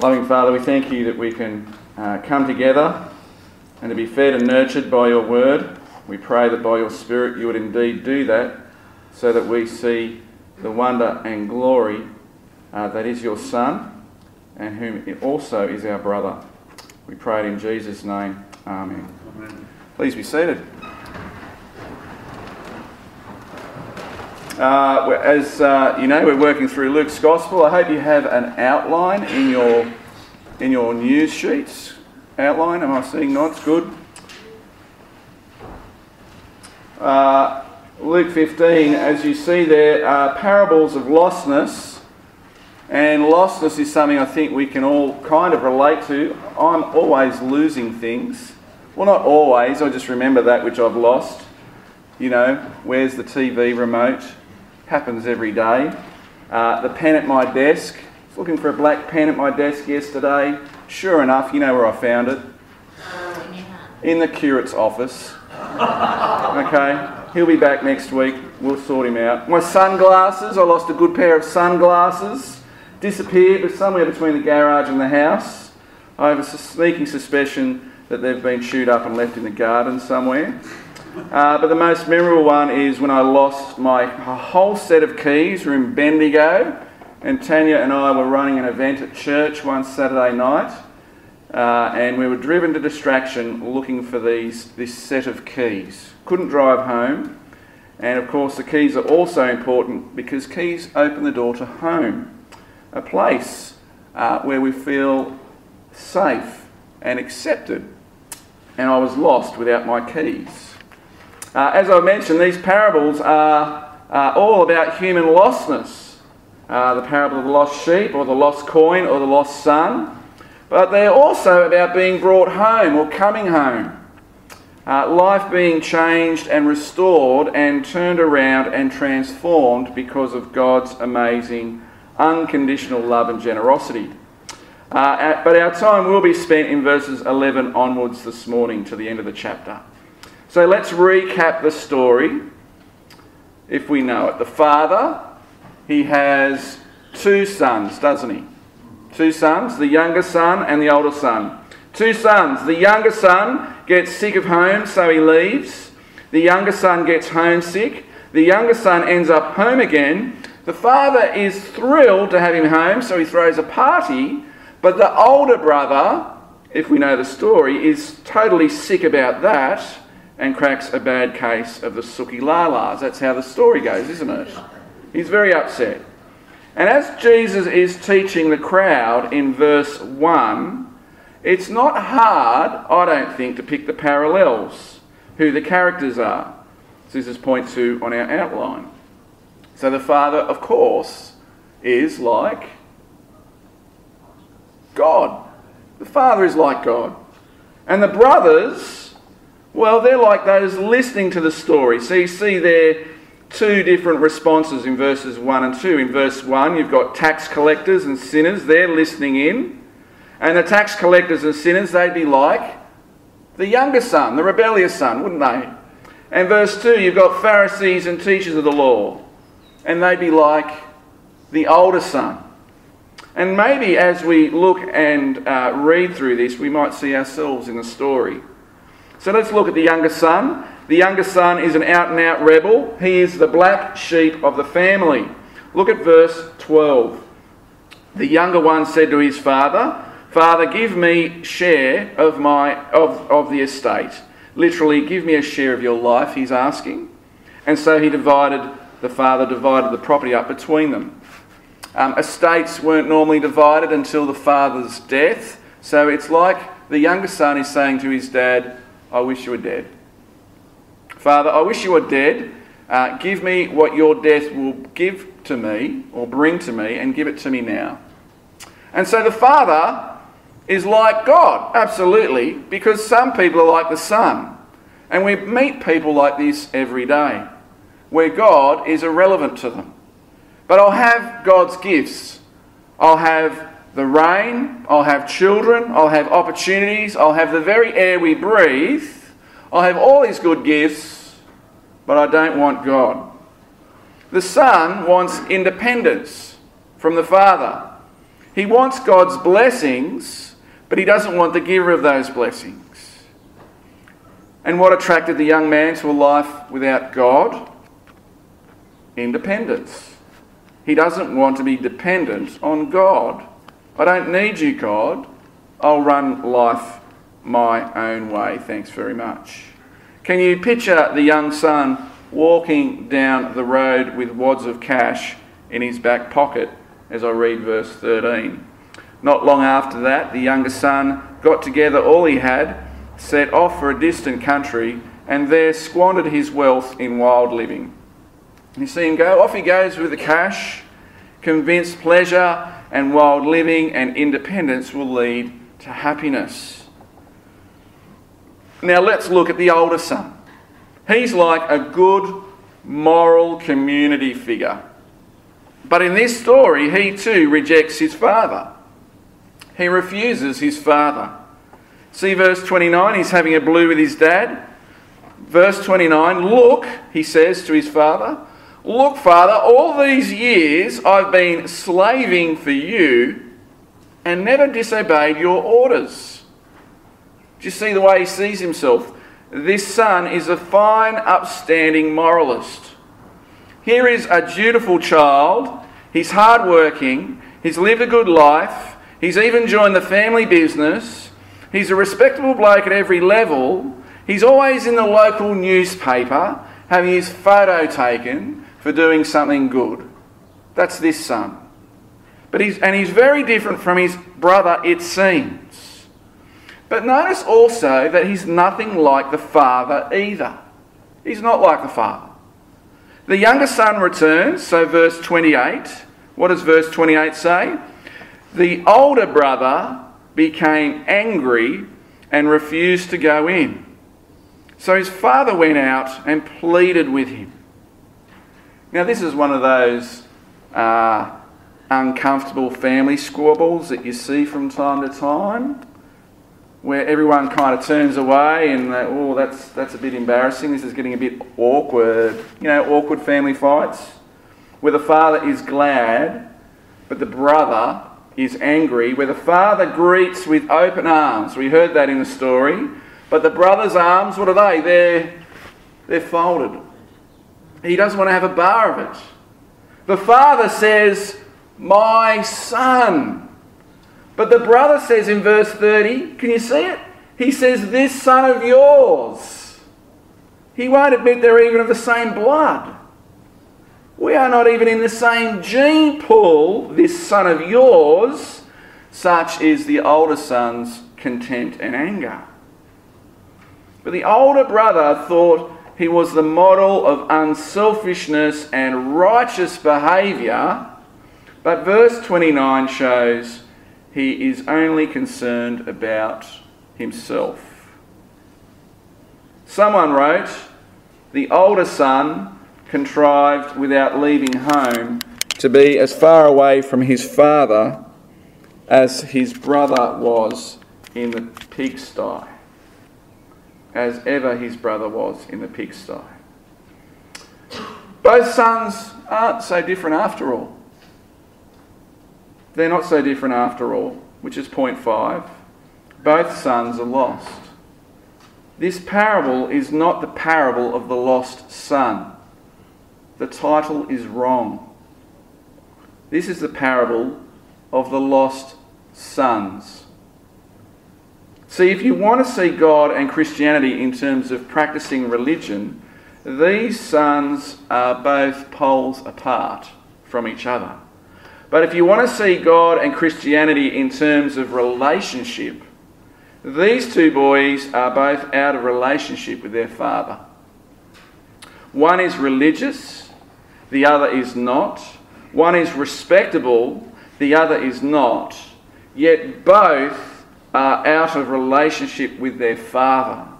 Loving Father, we thank you that we can uh, come together and to be fed and nurtured by your word. We pray that by your Spirit you would indeed do that so that we see the wonder and glory uh, that is your Son and whom also is our brother. We pray it in Jesus' name. Amen. Amen. Please be seated. Uh, as uh, you know, we're working through Luke's Gospel. I hope you have an outline in your in your news sheets. Outline. Am I seeing nods? Good. Uh, Luke 15, as you see there, are parables of lostness. And lostness is something I think we can all kind of relate to. I'm always losing things. Well, not always, I just remember that which I've lost. You know, where's the TV remote? Happens every day. Uh, the pen at my desk, looking for a black pen at my desk yesterday. Sure enough, you know where I found it? In the curate's office. Okay, he'll be back next week. We'll sort him out. My sunglasses, I lost a good pair of sunglasses. Disappeared, but somewhere between the garage and the house. I have a sneaking suspicion that they've been chewed up and left in the garden somewhere. Uh, but the most memorable one is when I lost my whole set of keys. We're in Bendigo, and Tanya and I were running an event at church one Saturday night, uh, and we were driven to distraction looking for these this set of keys. Couldn't drive home, and of course the keys are also important because keys open the door to home, a place uh, where we feel safe and accepted. And I was lost without my keys. Uh, as I mentioned, these parables are uh, all about human lostness. Uh, the parable of the lost sheep, or the lost coin, or the lost son. But they're also about being brought home or coming home. Uh, life being changed and restored and turned around and transformed because of God's amazing unconditional love and generosity. Uh, but our time will be spent in verses 11 onwards this morning to the end of the chapter. So let's recap the story if we know it. The father, he has two sons, doesn't he? Two sons, the younger son and the older son. Two sons. The younger son gets sick of home, so he leaves. The younger son gets homesick. The younger son ends up home again. The father is thrilled to have him home, so he throws a party. But the older brother, if we know the story, is totally sick about that and cracks a bad case of the Suki Lalas. That's how the story goes, isn't it? He's very upset. And as Jesus is teaching the crowd in verse 1, it's not hard, I don't think, to pick the parallels, who the characters are. This is point two on our outline. So the Father, of course, is like God. The Father is like God. And the brothers well, they're like those listening to the story. So you see there two different responses in verses 1 and 2. In verse 1, you've got tax collectors and sinners, they're listening in. And the tax collectors and sinners, they'd be like the younger son, the rebellious son, wouldn't they? And verse 2, you've got Pharisees and teachers of the law, and they'd be like the older son. And maybe as we look and uh, read through this, we might see ourselves in the story. So let's look at the younger son. The younger son is an out and out rebel. He is the black sheep of the family. Look at verse 12. The younger one said to his father, Father, give me share of, my, of, of the estate. Literally, give me a share of your life, he's asking. And so he divided, the father divided the property up between them. Um, estates weren't normally divided until the father's death. So it's like the younger son is saying to his dad, I wish you were dead. Father, I wish you were dead. Uh, give me what your death will give to me or bring to me and give it to me now. And so the Father is like God, absolutely, because some people are like the Son. And we meet people like this every day, where God is irrelevant to them. But I'll have God's gifts. I'll have the rain, I'll have children, I'll have opportunities, I'll have the very air we breathe, I'll have all these good gifts, but I don't want God. The Son wants independence from the Father. He wants God's blessings, but he doesn't want the giver of those blessings. And what attracted the young man to a life without God? Independence. He doesn't want to be dependent on God. I don't need you, God. I'll run life my own way. Thanks very much. Can you picture the young son walking down the road with wads of cash in his back pocket as I read verse 13? Not long after that, the younger son got together all he had, set off for a distant country, and there squandered his wealth in wild living. You see him go, off he goes with the cash, convinced pleasure and wild living and independence will lead to happiness. Now let's look at the older son. He's like a good moral community figure. But in this story, he too rejects his father. He refuses his father. See verse 29, he's having a blue with his dad. Verse 29, look, he says to his father, Look, father, all these years I've been slaving for you and never disobeyed your orders. Do you see the way he sees himself? This son is a fine, upstanding moralist. Here is a dutiful child. He's hardworking. He's lived a good life. He's even joined the family business. He's a respectable bloke at every level. He's always in the local newspaper having his photo taken for doing something good. That's this son. But he's, and he's very different from his brother, it seems. But notice also that he's nothing like the father either. He's not like the father. The younger son returns, so verse 28. What does verse 28 say? The older brother became angry and refused to go in. So his father went out and pleaded with him. Now, this is one of those uh, uncomfortable family squabbles that you see from time to time, where everyone kind of turns away and, uh, oh, that's, that's a bit embarrassing. This is getting a bit awkward. You know, awkward family fights, where the father is glad, but the brother is angry, where the father greets with open arms. We heard that in the story. But the brother's arms, what are they? They're, they're folded. He doesn't want to have a bar of it. The father says, My son. But the brother says in verse 30, can you see it? He says, This son of yours. He won't admit they're even of the same blood. We are not even in the same gene pool, this son of yours. Such is the older son's contempt and anger. But the older brother thought he was the model of unselfishness and righteous behaviour. But verse 29 shows he is only concerned about himself. Someone wrote, The older son contrived without leaving home to be as far away from his father as his brother was in the pigsty, as ever his brother was in the pigsty. Both sons aren't so different after all. They're not so different after all, which is point five. Both sons are lost. This parable is not the parable of the lost son. The title is wrong. This is the parable of the lost sons. See, if you want to see God and Christianity in terms of practicing religion, these sons are both poles apart from each other. But if you want to see God and Christianity in terms of relationship, these two boys are both out of relationship with their father. One is religious the other is not. One is respectable, the other is not. Yet both are out of relationship with their Father.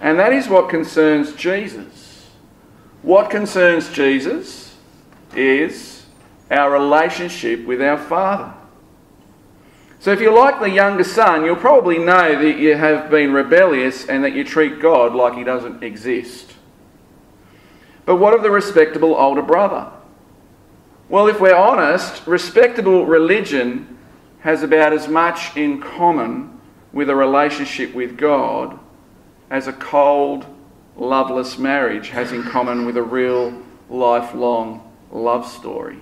And that is what concerns Jesus. What concerns Jesus is our relationship with our Father. So, if you're like the younger son, you'll probably know that you have been rebellious and that you treat God like he doesn't exist. But what of the respectable older brother? Well, if we're honest, respectable religion has about as much in common with a relationship with God as a cold, loveless marriage has in common with a real, lifelong love story.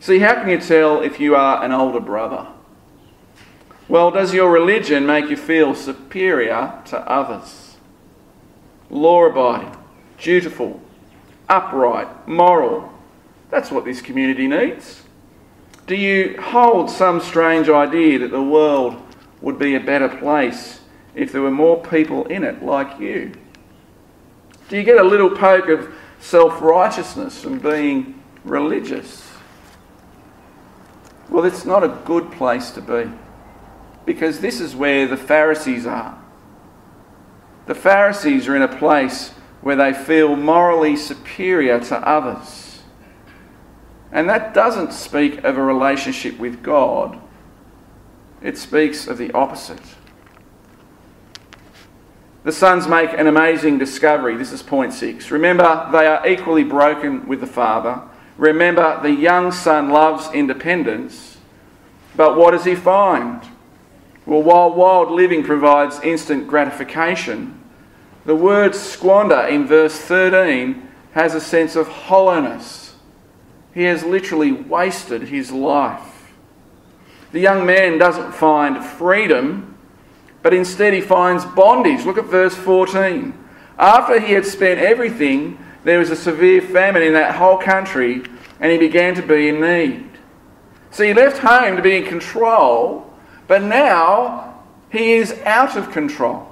See, how can you tell if you are an older brother? Well, does your religion make you feel superior to others? Law abiding, dutiful, upright, moral. That's what this community needs. Do you hold some strange idea that the world would be a better place if there were more people in it like you? Do you get a little poke of self righteousness from being religious? Well, it's not a good place to be because this is where the Pharisees are. The Pharisees are in a place where they feel morally superior to others. And that doesn't speak of a relationship with God, it speaks of the opposite. The sons make an amazing discovery. This is point six. Remember, they are equally broken with the father. Remember, the young son loves independence. But what does he find? Well, while wild living provides instant gratification, the word squander in verse 13 has a sense of hollowness he has literally wasted his life. The young man doesn't find freedom, but instead he finds bondage. Look at verse 14. After he had spent everything, there was a severe famine in that whole country, and he began to be in need. So he left home to be in control, but now he is out of control.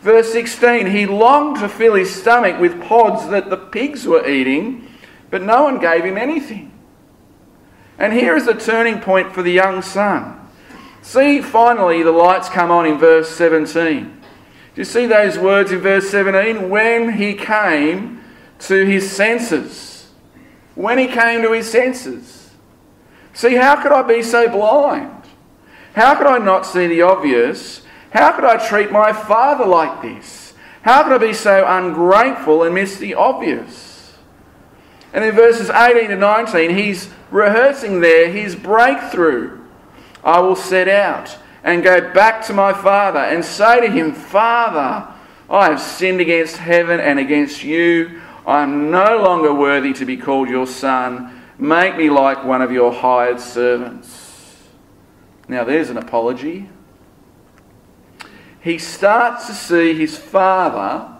Verse 16 He longed to fill his stomach with pods that the pigs were eating but no one gave him anything. And here is the turning point for the young son. See, finally, the lights come on in verse 17. Do you see those words in verse 17? When he came to his senses. When he came to his senses. See, how could I be so blind? How could I not see the obvious? How could I treat my father like this? How could I be so ungrateful and miss the obvious? And in verses 18 to 19, he's rehearsing there his breakthrough. I will set out and go back to my father and say to him, Father, I have sinned against heaven and against you. I am no longer worthy to be called your son. Make me like one of your hired servants. Now, there's an apology. He starts to see his father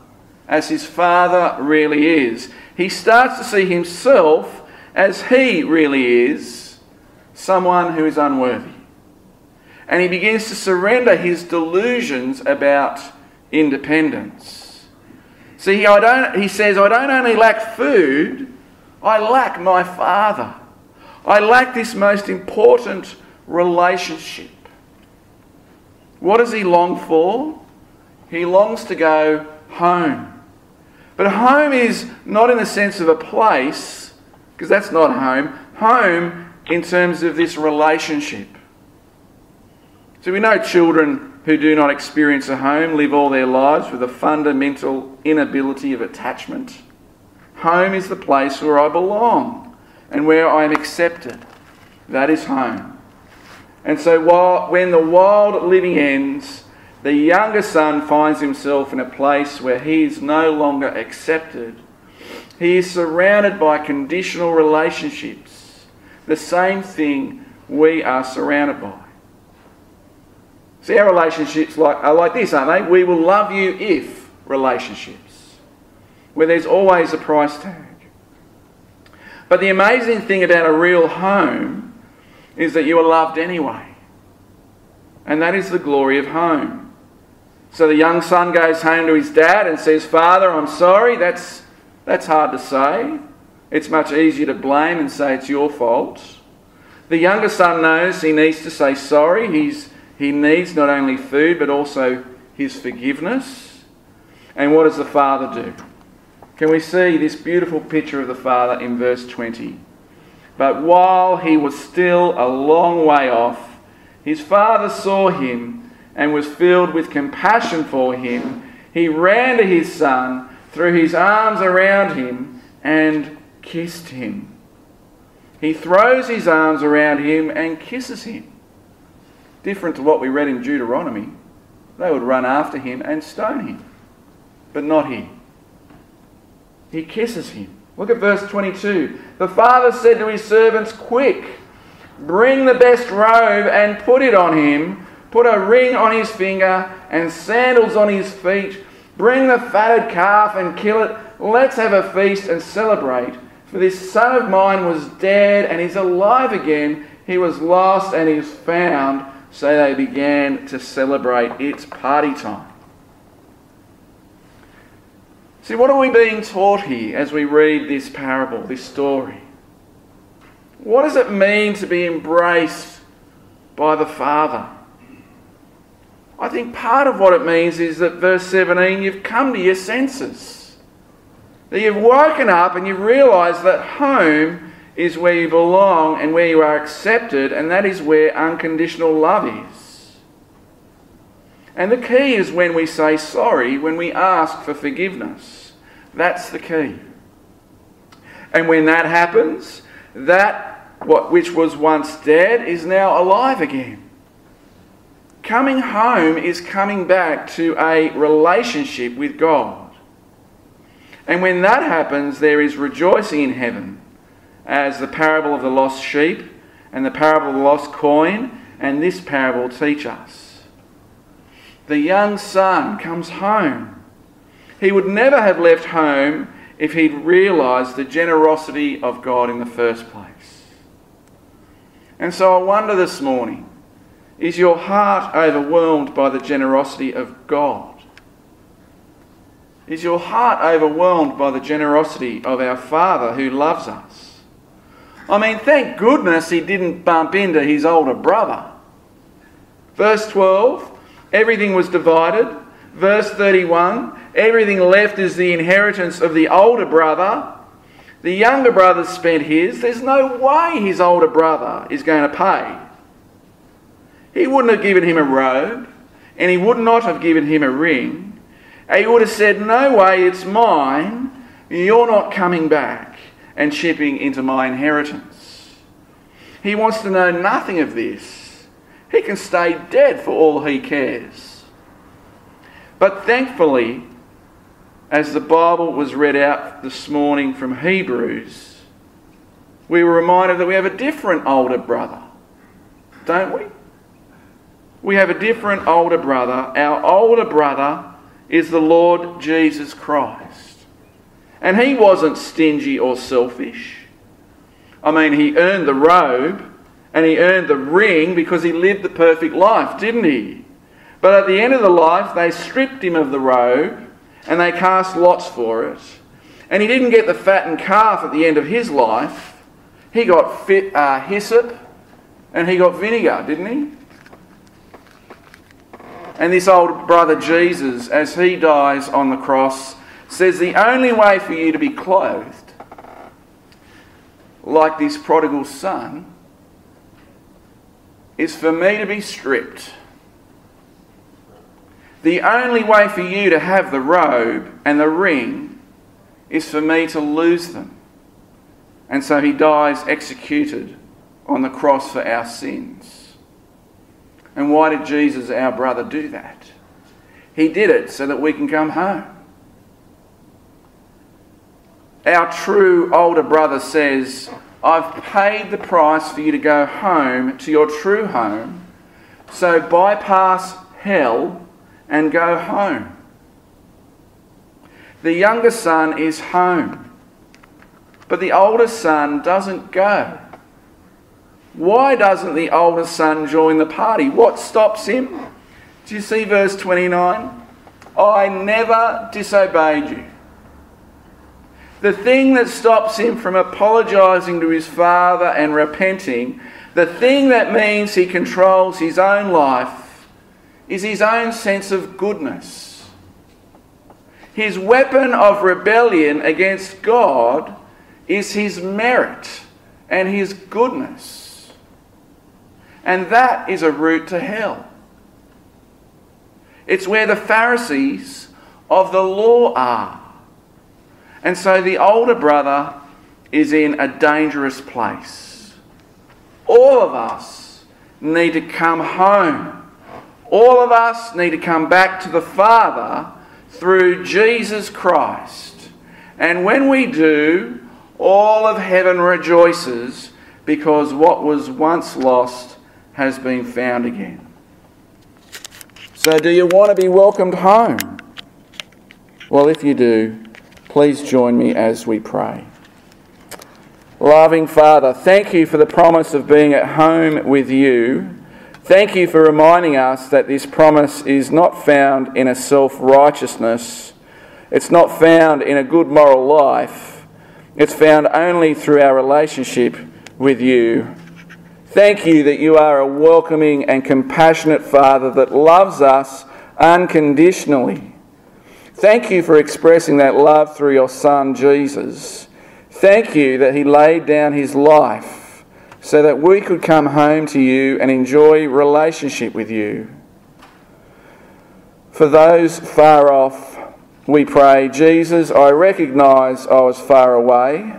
as his father really is he starts to see himself as he really is someone who is unworthy. And he begins to surrender his delusions about independence. See, I don't, he says, I don't only lack food, I lack my Father. I lack this most important relationship. What does he long for? He longs to go home. But home is not in the sense of a place, because that's not home. Home in terms of this relationship. So we know children who do not experience a home live all their lives with a fundamental inability of attachment. Home is the place where I belong and where I am accepted. That is home. And so while, when the wild living ends, the younger son finds himself in a place where he is no longer accepted. He is surrounded by conditional relationships, the same thing we are surrounded by. See, our relationships like, are like this, aren't they? We will love you if relationships, where there's always a price tag. But the amazing thing about a real home is that you are loved anyway. And that is the glory of home. So the young son goes home to his dad and says, Father, I'm sorry. That's, that's hard to say. It's much easier to blame and say it's your fault. The younger son knows he needs to say sorry. He's, he needs not only food but also his forgiveness. And what does the father do? Can we see this beautiful picture of the father in verse 20? But while he was still a long way off, his father saw him and was filled with compassion for him, he ran to his son, threw his arms around him, and kissed him. He throws his arms around him and kisses him. Different to what we read in Deuteronomy. They would run after him and stone him. But not he. He kisses him. Look at verse 22. The father said to his servants, Quick, bring the best robe and put it on him. Put a ring on his finger and sandals on his feet. Bring the fatted calf and kill it. Let's have a feast and celebrate. For this son of mine was dead and is alive again. He was lost and is found. So they began to celebrate. It's party time. See, what are we being taught here as we read this parable, this story? What does it mean to be embraced by the Father? I think part of what it means is that verse 17, you've come to your senses. That you've woken up and you've realised that home is where you belong and where you are accepted, and that is where unconditional love is. And the key is when we say sorry, when we ask for forgiveness. That's the key. And when that happens, that what which was once dead is now alive again. Coming home is coming back to a relationship with God. And when that happens, there is rejoicing in heaven, as the parable of the lost sheep and the parable of the lost coin and this parable teach us. The young son comes home. He would never have left home if he'd realised the generosity of God in the first place. And so I wonder this morning is your heart overwhelmed by the generosity of God? Is your heart overwhelmed by the generosity of our Father who loves us? I mean, thank goodness he didn't bump into his older brother. Verse 12, everything was divided. Verse 31, everything left is the inheritance of the older brother. The younger brother spent his. There's no way his older brother is going to pay. He wouldn't have given him a robe, and he would not have given him a ring. He would have said, No way, it's mine. You're not coming back and chipping into my inheritance. He wants to know nothing of this. He can stay dead for all he cares. But thankfully, as the Bible was read out this morning from Hebrews, we were reminded that we have a different older brother, don't we? We have a different older brother. Our older brother is the Lord Jesus Christ. And he wasn't stingy or selfish. I mean, he earned the robe and he earned the ring because he lived the perfect life, didn't he? But at the end of the life, they stripped him of the robe and they cast lots for it. And he didn't get the fattened calf at the end of his life. He got fit, uh, hyssop and he got vinegar, didn't he? And this old brother Jesus, as he dies on the cross, says the only way for you to be clothed, like this prodigal son, is for me to be stripped. The only way for you to have the robe and the ring is for me to lose them. And so he dies executed on the cross for our sins. And why did Jesus, our brother, do that? He did it so that we can come home. Our true older brother says, I've paid the price for you to go home to your true home, so bypass hell and go home. The younger son is home, but the older son doesn't go. Why doesn't the older son join the party? What stops him? Do you see verse 29? I never disobeyed you. The thing that stops him from apologising to his father and repenting, the thing that means he controls his own life, is his own sense of goodness. His weapon of rebellion against God is his merit and his goodness. And that is a route to hell. It's where the Pharisees of the law are. And so the older brother is in a dangerous place. all of us need to come home. All of us need to come back to the Father through Jesus Christ. And when we do, all of heaven rejoices because what was once lost has been found again. So, do you want to be welcomed home? Well, if you do, please join me as we pray. Loving Father, thank you for the promise of being at home with you. Thank you for reminding us that this promise is not found in a self righteousness, it's not found in a good moral life, it's found only through our relationship with you. Thank you that you are a welcoming and compassionate Father that loves us unconditionally. Thank you for expressing that love through your Son, Jesus. Thank you that He laid down His life so that we could come home to you and enjoy relationship with you. For those far off, we pray, Jesus, I recognise I was far away.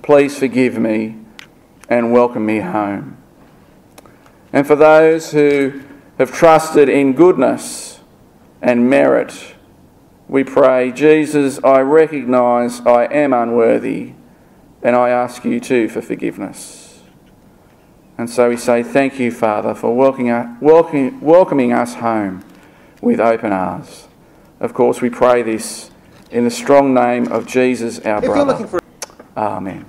Please forgive me and welcome me home. And for those who have trusted in goodness and merit, we pray, Jesus, I recognise I am unworthy, and I ask you too for forgiveness. And so we say, Thank you, Father, for welcoming us home with open arms. Of course, we pray this in the strong name of Jesus, our brother. Amen.